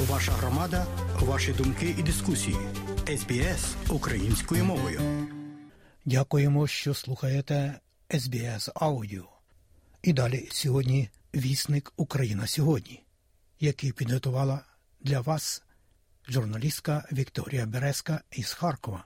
Ваша громада, ваші думки і дискусії. СБС українською мовою. Дякуємо, що слухаєте СБС Аудіо. І далі сьогодні вісник Україна сьогодні, який підготувала для вас журналістка Вікторія Березка із Харкова.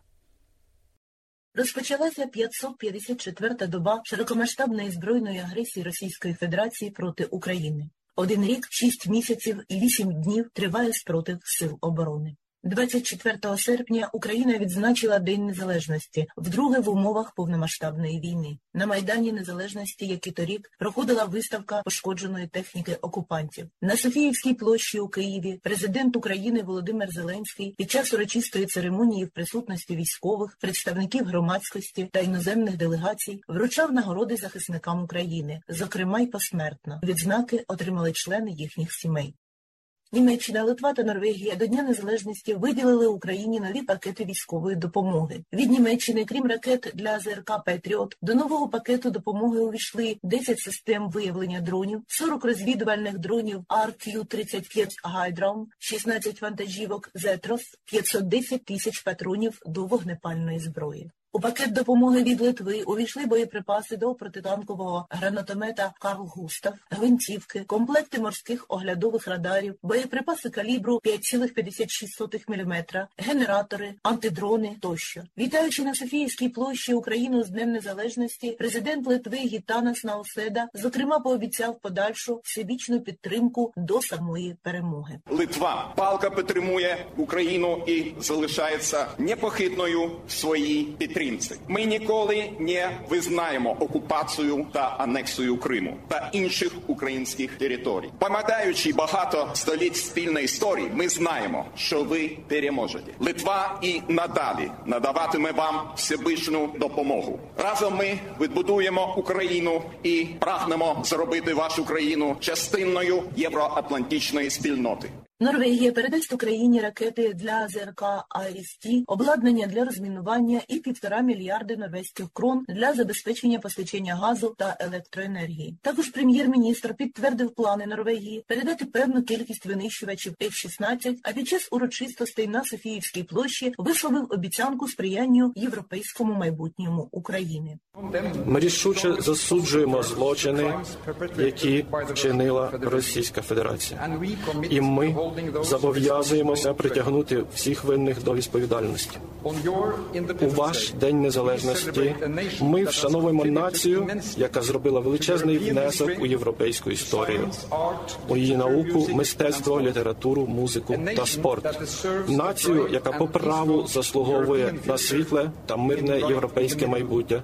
Розпочалася 554-та доба широкомасштабної збройної агресії Російської Федерації проти України. Один рік, шість місяців і вісім днів триває спротив сил оборони. 24 серпня Україна відзначила День Незалежності вдруге в умовах повномасштабної війни. На майдані Незалежності, як і торік, проходила виставка пошкодженої техніки окупантів. На Софіївській площі у Києві президент України Володимир Зеленський під час урочистої церемонії в присутності військових, представників громадськості та іноземних делегацій вручав нагороди захисникам України, зокрема й посмертно. Відзнаки отримали члени їхніх сімей. Німеччина, Литва та Норвегія до Дня Незалежності виділили Україні нові пакети військової допомоги. Від Німеччини, крім ракет для ЗРК Петріот, до нового пакету допомоги увійшли 10 систем виявлення дронів, 40 розвідувальних дронів RQ-35 Гайдром, 16 вантажівок Зетрос, 510 тисяч патронів до вогнепальної зброї. У пакет допомоги від Литви увійшли боєприпаси до протитанкового гранатомета Карл Густав, гвинтівки, комплекти морських оглядових радарів, боєприпаси калібру 5,56 мм, генератори, антидрони тощо. Вітаючи на Софіївській площі Україну з Днем Незалежності, президент Литви Гітанас Науседа зокрема пообіцяв подальшу всебічну підтримку до самої перемоги. Литва палка підтримує Україну і залишається непохитною в своїй підтримці. Ми ніколи не визнаємо окупацію та анексію Криму та інших українських територій. Пам'ятаючи багато століть спільної історії, ми знаємо, що ви переможете. Литва і надалі надаватиме вам всебічну допомогу. Разом ми відбудуємо Україну і прагнемо зробити вашу країну частиною євроатлантичної спільноти. Норвегія передасть Україні ракети для ЗРК «Айріс-Ті», обладнання для розмінування і півтора мільярди норвезьких крон для забезпечення постачання газу та електроенергії. Також прем'єр-міністр підтвердив плани Норвегії передати певну кількість винищувачів F-16, а під час урочистостей на Софіївській площі висловив обіцянку сприянню європейському майбутньому України. Ми рішуче засуджуємо злочини, які вчинила Російська Федерація, і ми зобов'язуємося притягнути всіх винних до відповідальності. У ваш день незалежності ми вшановуємо націю, яка зробила величезний внесок у європейську історію, у її науку, мистецтво, літературу, музику та спорт. Націю, яка по праву заслуговує на світле та мирне європейське майбутнє.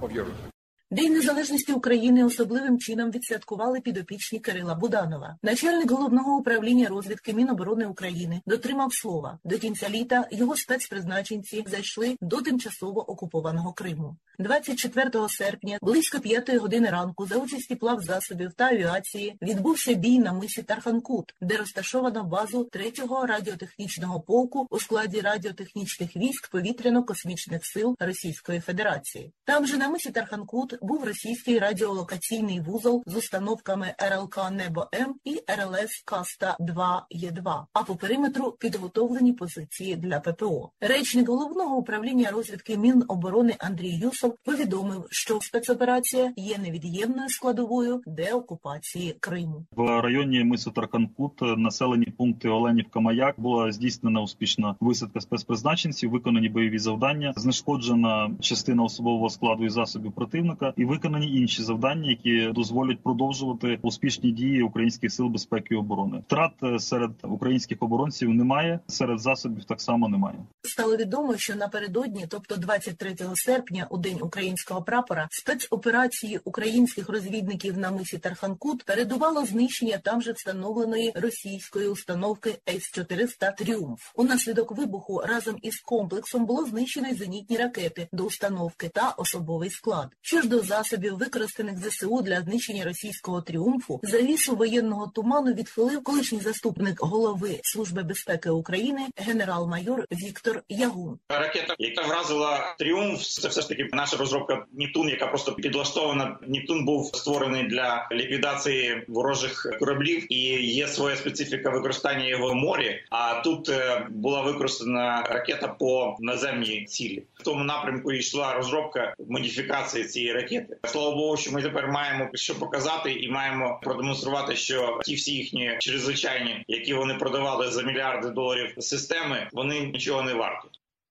День незалежності України особливим чином відсвяткували підопічні Кирила Буданова. Начальник головного управління розвідки Міноборони України дотримав слова. До кінця літа його спецпризначенці зайшли до тимчасово окупованого Криму. 24 серпня, близько 5 години ранку, за участі плавзасобів та авіації відбувся бій на мисі Тарханкут, де розташовано базу 3-го радіотехнічного полку у складі радіотехнічних військ повітряно-космічних сил Російської Федерації. Там же на мисі Тарханкут був російський радіолокаційний вузол з установками РЛК Небо М і РЛС Каста 2 Є2, а по периметру підготовлені позиції для ППО. Речник головного управління розвідки Міноборони Андрій Юсов повідомив, що спецоперація є невід'ємною складовою деокупації Криму. В районі мису Тарканкут, населені пункти Оленівка Маяк була здійснена успішна висадка спецпризначенців, виконані бойові завдання, знешкоджена частина особового складу і засобів противника, і виконані інші завдання, які дозволять продовжувати успішні дії українських сил безпеки і оборони. Втрат серед українських оборонців немає, серед засобів так само немає. Стало відомо, що напередодні, тобто 23 серпня, у день українського прапора, спецоперації українських розвідників на мисі Тарханкут передувало знищення там же встановленої російської установки С-400 Тріумф. Унаслідок вибуху разом із комплексом було знищено зенітні ракети до установки та особовий склад. Що ж до щодо засобів, використаних ЗСУ для знищення російського тріумфу, завісу воєнного туману відхилив колишній заступник голови Служби безпеки України генерал-майор Віктор Ягун. Ракета, яка вразила тріумф, це все ж таки наша розробка Нептун, яка просто підлаштована. Нептун був створений для ліквідації ворожих кораблів, і є своя специфіка використання його в морі. А тут е, була використана ракета по наземній цілі. В тому напрямку йшла розробка модифікації цієї ракети. Слава Богу, що ми тепер маємо що показати, і маємо продемонструвати, що ті всі їхні чрезвичайні, які вони продавали за мільярди доларів системи, вони нічого не варті.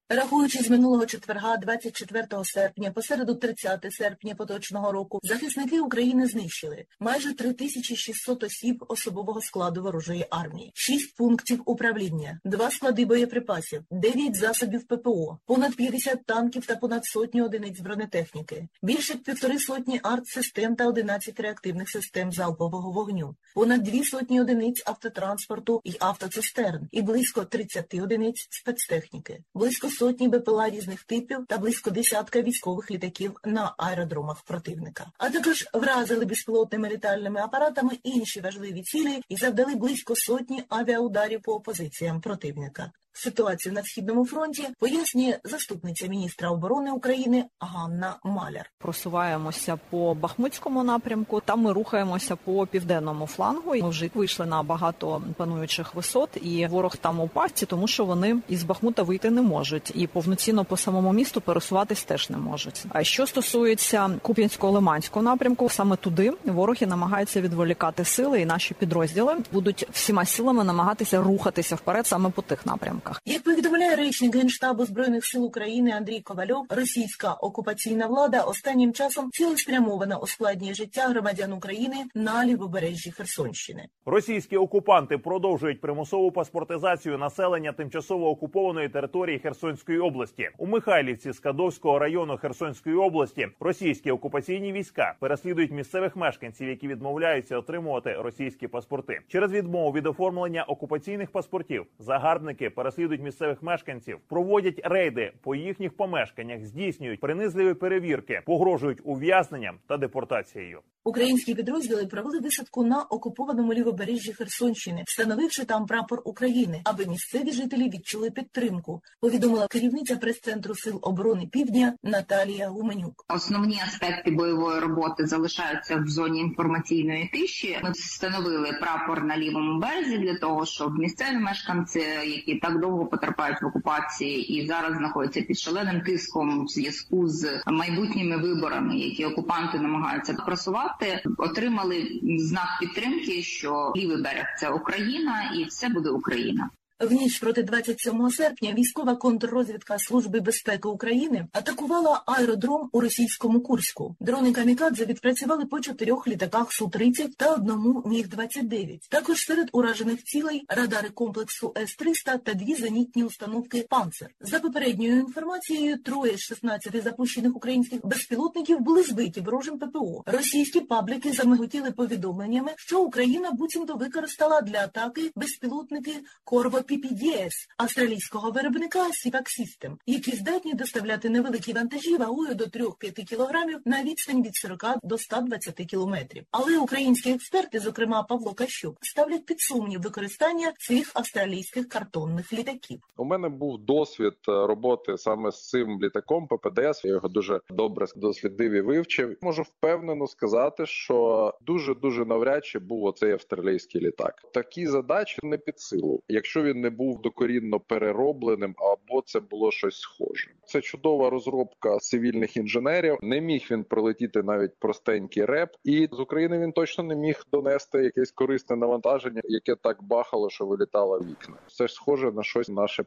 Рахуючи з минулого четверга, 24 серпня, по середу 30 серпня поточного року, захисники України знищили майже 3600 осіб особового складу ворожої армії, 6 пунктів управління, 2 склади боєприпасів, 9 засобів ППО, понад 50 танків та понад сотні одиниць бронетехніки, більше півтори сотні артсистем та 11 реактивних систем залпового вогню, понад дві сотні одиниць автотранспорту і автоцистерн, і близько 30 одиниць спецтехніки, близько сотні БПЛА різних типів та близько десятка військових літаків на аеродромах противника. А також вразили безпілотними літальними апаратами інші важливі цілі і завдали близько сотні авіаударів по опозиціям противника. Ситуацію на східному фронті пояснює заступниця міністра оборони України Ганна Маляр. Просуваємося по Бахмутському напрямку. Там ми рухаємося по південному флангу. Ми вже вийшли на багато пануючих висот, і ворог там у пасті, тому що вони із Бахмута вийти не можуть, і повноцінно по самому місту пересуватись теж не можуть. А що стосується Куп'янського лиманського напрямку, саме туди вороги намагаються відволікати сили, і наші підрозділи будуть всіма силами намагатися рухатися вперед саме по тих напрямках. Як повідомляє речник генштабу збройних сил України Андрій Ковальов, російська окупаційна влада останнім часом цілеспрямовано ускладнює життя громадян України на лівобережжі Херсонщини. Російські окупанти продовжують примусову паспортизацію населення тимчасово окупованої території Херсонської області. У Михайлівці Скадовського району Херсонської області російські окупаційні війська переслідують місцевих мешканців, які відмовляються отримувати російські паспорти. Через відмову від оформлення окупаційних паспортів загарбники переслідують місцевих мешканців, проводять рейди по їхніх помешканнях, здійснюють принизливі перевірки, погрожують ув'язненням та депортацією. Українські підрозділи провели висадку на окупованому лівобережжі Херсонщини, встановивши там прапор України, аби місцеві жителі відчули підтримку. Повідомила керівниця прес-центру сил оборони Півдня Наталія Гуменюк. Основні аспекти бойової роботи залишаються в зоні інформаційної тиші. Ми встановили прапор на лівому березі для того, щоб місцеві мешканці, які так довго потерпають в окупації і зараз знаходяться під шаленим тиском в зв'язку з майбутніми виборами, які окупанти намагаються просувати отримали знак підтримки, що лівий берег це Україна, і все буде Україна. В ніч проти 27 серпня військова контррозвідка Служби безпеки України атакувала аеродром у російському Курську. Дрони камікадзе відпрацювали по чотирьох літаках Су-30 та одному Міг-29. Також серед уражених цілей радари комплексу С-300 та дві зенітні установки «Панцер». За попередньою інформацією, троє з 16 запущених українських безпілотників були збиті ворожим ППО. Російські пабліки замиготіли повідомленнями, що Україна буцімто використала для атаки безпілотники Корво PPDS австралійського виробника Sivac System, які здатні доставляти невеликі вантажі вагою до 3-5 кілограмів на відстань від 40 до 120 кілометрів. Але українські експерти, зокрема Павло Кащук, ставлять під сумнів використання цих австралійських картонних літаків. У мене був досвід роботи саме з цим літаком ППДС. Я його дуже добре дослідив і вивчив. Можу впевнено сказати, що дуже дуже навряд чи був оцей австралійський літак. Такі задачі не під силу, якщо він не був докорінно переробленим, або це було щось схоже. Це чудова розробка цивільних інженерів. Не міг він пролетіти навіть простенький реп, і з України він точно не міг донести якесь корисне навантаження, яке так бахало, що вилітало вікна. Це ж схоже на щось наше.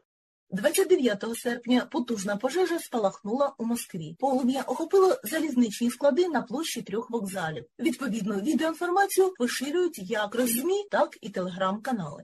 29 серпня потужна пожежа спалахнула у Москві. Полум'я охопило залізничні склади на площі трьох вокзалів. Відповідну відеоінформацію поширюють як роззмі, так і телеграм-канали.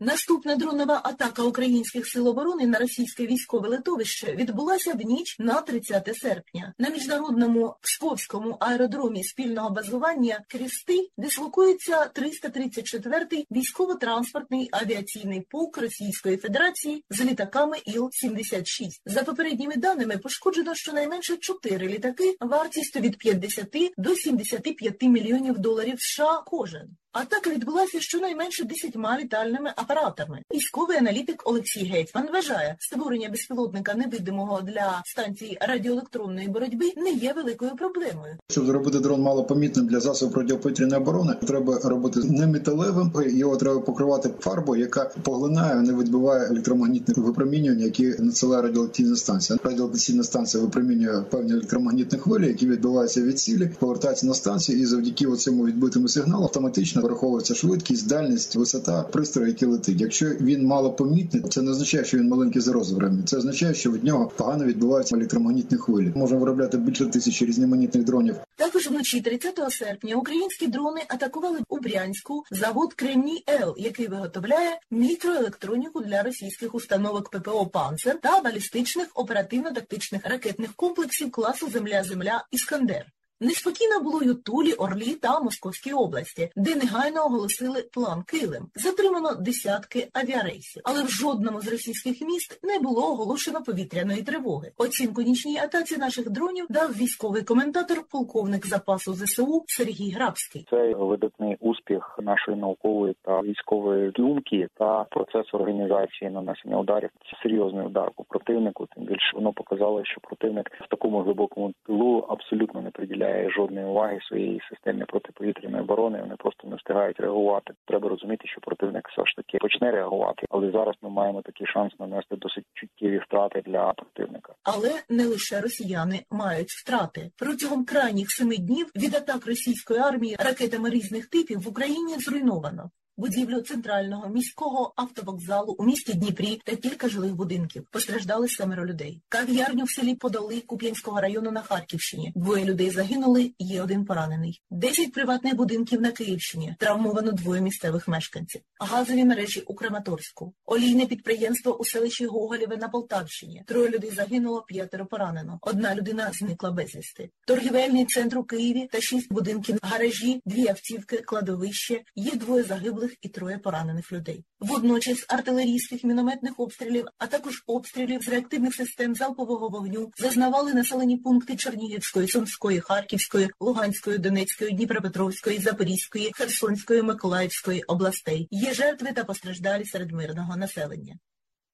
Наступна дронова атака українських сил оборони на російське військове литовище відбулася в ніч на 30 серпня. На міжнародному Псковському аеродромі спільного базування Крісти дислокується 334-й військово-транспортний авіаційний полк Російської Федерації з літаками Іл-76. За попередніми даними пошкоджено щонайменше 4 літаки вартістю від 50 до 75 мільйонів доларів США кожен. Атака відбулася щонайменше десятьма літальними апаратами. Військовий аналітик Олексій Гетьман вважає, створення безпілотника невидимого для станції радіоелектронної боротьби не є великою проблемою. Щоб зробити дрон малопомітним для засобів протиповітряної оборони, треба робити не металевим, його треба покривати фарбою, яка поглинає, не відбиває електромагнітне випромінювання, які надсилає радіолокаційна станція. Радіолокаційна станція випромінює певні електромагнітні хвилі, які відбиваються від цілі, повертаються на станцію, і завдяки цьому відбитому сигналу автоматично враховується швидкість, дальність, висота пристрою, який летить. Якщо він малопомітний, це не означає, що він маленький за розмірами. Це означає, що від нього погано відбуваються електромагнітні хвилі. Можна виробляти більше тисячі різноманітних дронів. Також вночі 30 серпня українські дрони атакували у Брянську завод Кремній Л, який виготовляє мікроелектроніку для російських установок ППО «Панцер» та балістичних оперативно-тактичних ракетних комплексів класу Земля-Земля Іскандер. Неспокійно було й у Тулі, Орлі та Московській області, де негайно оголосили план Килим. Затримано десятки авіарейсів, але в жодному з російських міст не було оголошено повітряної тривоги. Оцінку нічній атаці наших дронів дав військовий коментатор, полковник запасу ЗСУ Сергій Грабський. Це видатний успіх нашої наукової та військової думки та процесу організації нанесення ударів. Це серйозний удар по противнику. Тим більше воно показало, що противник в такому глибокому тилу абсолютно не приділяє жодної уваги своїй системі протиповітряної оборони. Вони просто не встигають реагувати. Треба розуміти, що противник все ж таки почне реагувати, але зараз ми маємо такий шанс нанести досить чуттєві втрати для противника. Але не лише росіяни мають втрати протягом крайніх семи днів від атак російської армії ракетами різних типів в Україні зруйновано будівлю центрального міського автовокзалу у місті Дніпрі та кілька жилих будинків. Постраждали семеро людей. Кав'ярню в селі Подоли Куп'янського району на Харківщині. Двоє людей загинули, є один поранений. Десять приватних будинків на Київщині. Травмовано двоє місцевих мешканців. Газові мережі у Краматорську. Олійне підприємство у селищі Гоголєве на Полтавщині. Троє людей загинуло, п'ятеро поранено. Одна людина зникла безвісти. Торгівельний центр у Києві та шість будинків, гаражі, дві автівки, кладовище. Є двоє загиблих і троє поранених людей. Водночас артилерійських мінометних обстрілів, а також обстрілів з реактивних систем залпового вогню зазнавали населені пункти Чернігівської, Сумської, Харківської, Луганської, Донецької, Дніпропетровської, Запорізької, Херсонської, Миколаївської областей. Є жертви та постраждалі серед мирного населення.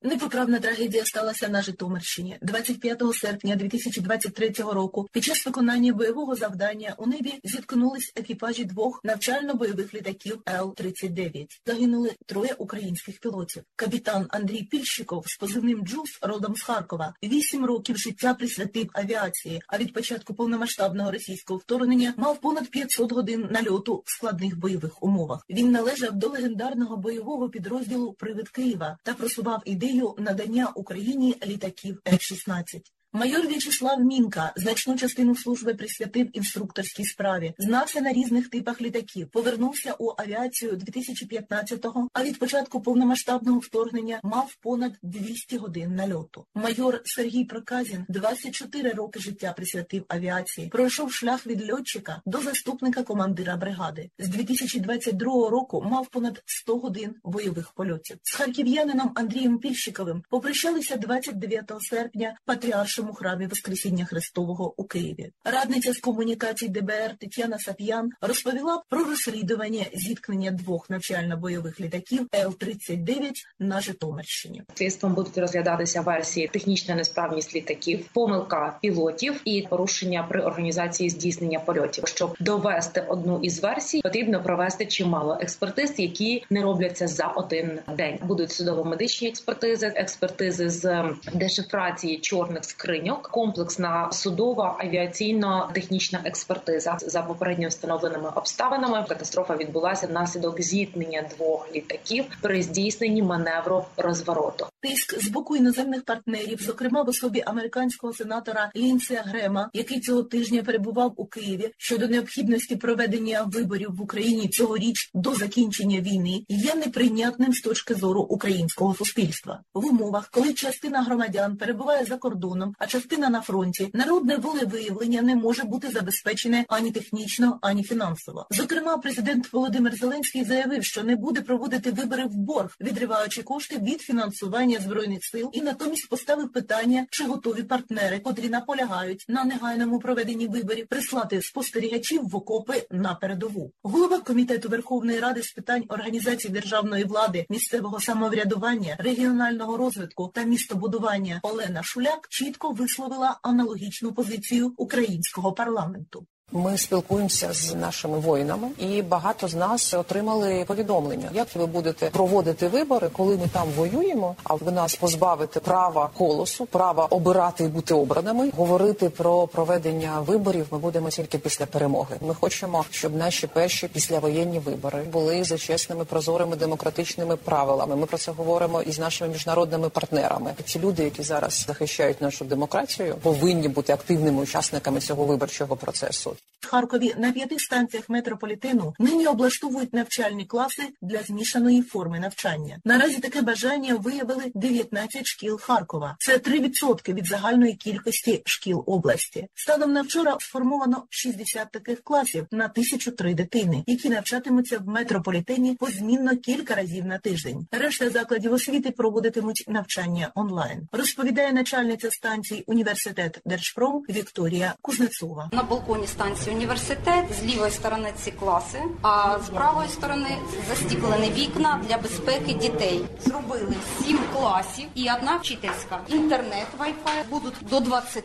Непоправна трагедія сталася на Житомирщині 25 серпня 2023 року. Під час виконання бойового завдання у небі зіткнулись екіпажі двох навчально-бойових літаків Л-39. Загинули троє українських пілотів. Капітан Андрій Пільщиков з позивним Джуз родом з Харкова вісім років життя присвятив авіації. А від початку повномасштабного російського вторгнення мав понад 500 годин нальоту в складних бойових умовах. Він належав до легендарного бойового підрозділу Привид Києва та просував ідею надання Україні літаків F-16. Майор В'ячеслав Мінка значну частину служби присвятив інструкторській справі, знався на різних типах літаків, повернувся у авіацію 2015-го, а від початку повномасштабного вторгнення мав понад 200 годин нальоту. Майор Сергій Проказін 24 роки життя присвятив авіації, пройшов шлях від льотчика до заступника командира бригади. З 2022 року мав понад 100 годин бойових польотів. З харків'янином Андрієм Пільщиковим попрощалися 29 серпня патріаршим у храмі Воскресіння Христового у Києві. Радниця з комунікацій ДБР Тетяна Сап'ян розповіла про розслідування зіткнення двох навчально-бойових літаків Л-39 на Житомирщині. Слідством будуть розглядатися версії технічна несправність літаків, помилка пілотів і порушення при організації здійснення польотів. Щоб довести одну із версій, потрібно провести чимало експертиз, які не робляться за один день. Будуть судово-медичні експертизи, експертизи з дешифрації чорних скрин скриньок, комплексна судова авіаційно-технічна експертиза за попередньо встановленими обставинами. Катастрофа відбулася внаслідок зіткнення двох літаків при здійсненні маневру розвороту. Тиск з боку іноземних партнерів, зокрема в особі американського сенатора Лінсея Грема, який цього тижня перебував у Києві щодо необхідності проведення виборів в Україні цьогоріч до закінчення війни, є неприйнятним з точки зору українського суспільства в умовах, коли частина громадян перебуває за кордоном, а частина на фронті, народне волевиявлення не може бути забезпечене ані технічно, ані фінансово. Зокрема, президент Володимир Зеленський заявив, що не буде проводити вибори в борг, відриваючи кошти від фінансування збройних сил, і натомість поставив питання, чи готові партнери, котрі наполягають на негайному проведенні виборів, прислати спостерігачів в окопи на передову. Голова комітету Верховної Ради з питань організації державної влади, місцевого самоврядування, регіонального розвитку та містобудування Олена Шуляк чітко висловила аналогічну позицію українського парламенту. Ми спілкуємося з нашими воїнами, і багато з нас отримали повідомлення, як ви будете проводити вибори, коли ми там воюємо. А ви нас позбавите права голосу, права обирати і бути обраними. Говорити про проведення виборів ми будемо тільки після перемоги. Ми хочемо, щоб наші перші післявоєнні вибори були за чесними, прозорими демократичними правилами. Ми про це говоримо із нашими міжнародними партнерами. Ці люди, які зараз захищають нашу демократію, повинні бути активними учасниками цього виборчого процесу. Харкові на п'яти станціях метрополітену нині облаштовують навчальні класи для змішаної форми навчання. Наразі таке бажання виявили 19 шкіл Харкова. Це 3% від загальної кількості шкіл області. Станом на вчора сформовано 60 таких класів на 1003 дитини, які навчатимуться в метрополітені позмінно кілька разів на тиждень. Решта закладів освіти проводитимуть навчання онлайн. Розповідає начальниця станції університет Держпром Вікторія Кузнецова. На балконі станції університет з лівої сторони ці класи, а з правої сторони застіклені вікна для безпеки дітей. Зробили сім класів і одна вчительська. Інтернет, Wi-Fi, будуть до 20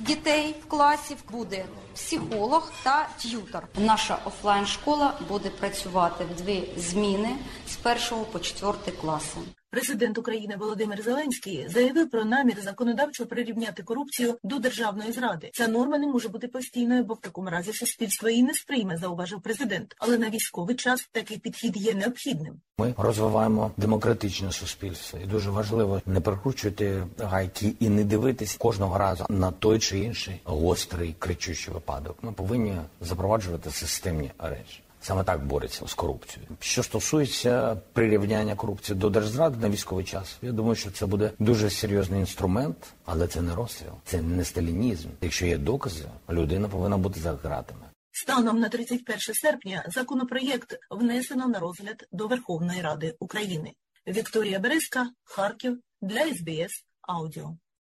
дітей в класі. Буде психолог та т'ютор. Наша офлайн школа буде працювати в дві зміни з першого по четвертий класи. Президент України Володимир Зеленський заявив про намір законодавчо прирівняти корупцію до державної зради. Ця норма не може бути постійною, бо в такому разі суспільство її не сприйме, зауважив президент. Але на військовий час такий підхід є необхідним. Ми розвиваємо демократичне суспільство, і дуже важливо не прикручувати гайки і не дивитись кожного разу на той чи інший гострий кричущий випадок. Ми повинні запроваджувати системні речі. Саме так бореться з корупцією. Що стосується прирівняння корупції до держзради на військовий час, я думаю, що це буде дуже серйозний інструмент, але це не розстріл, це не сталінізм. Якщо є докази, людина повинна бути за ґратами. Станом на 31 серпня законопроєкт внесено на розгляд до Верховної Ради України. Вікторія Березка, Харків для СБС Аудіо.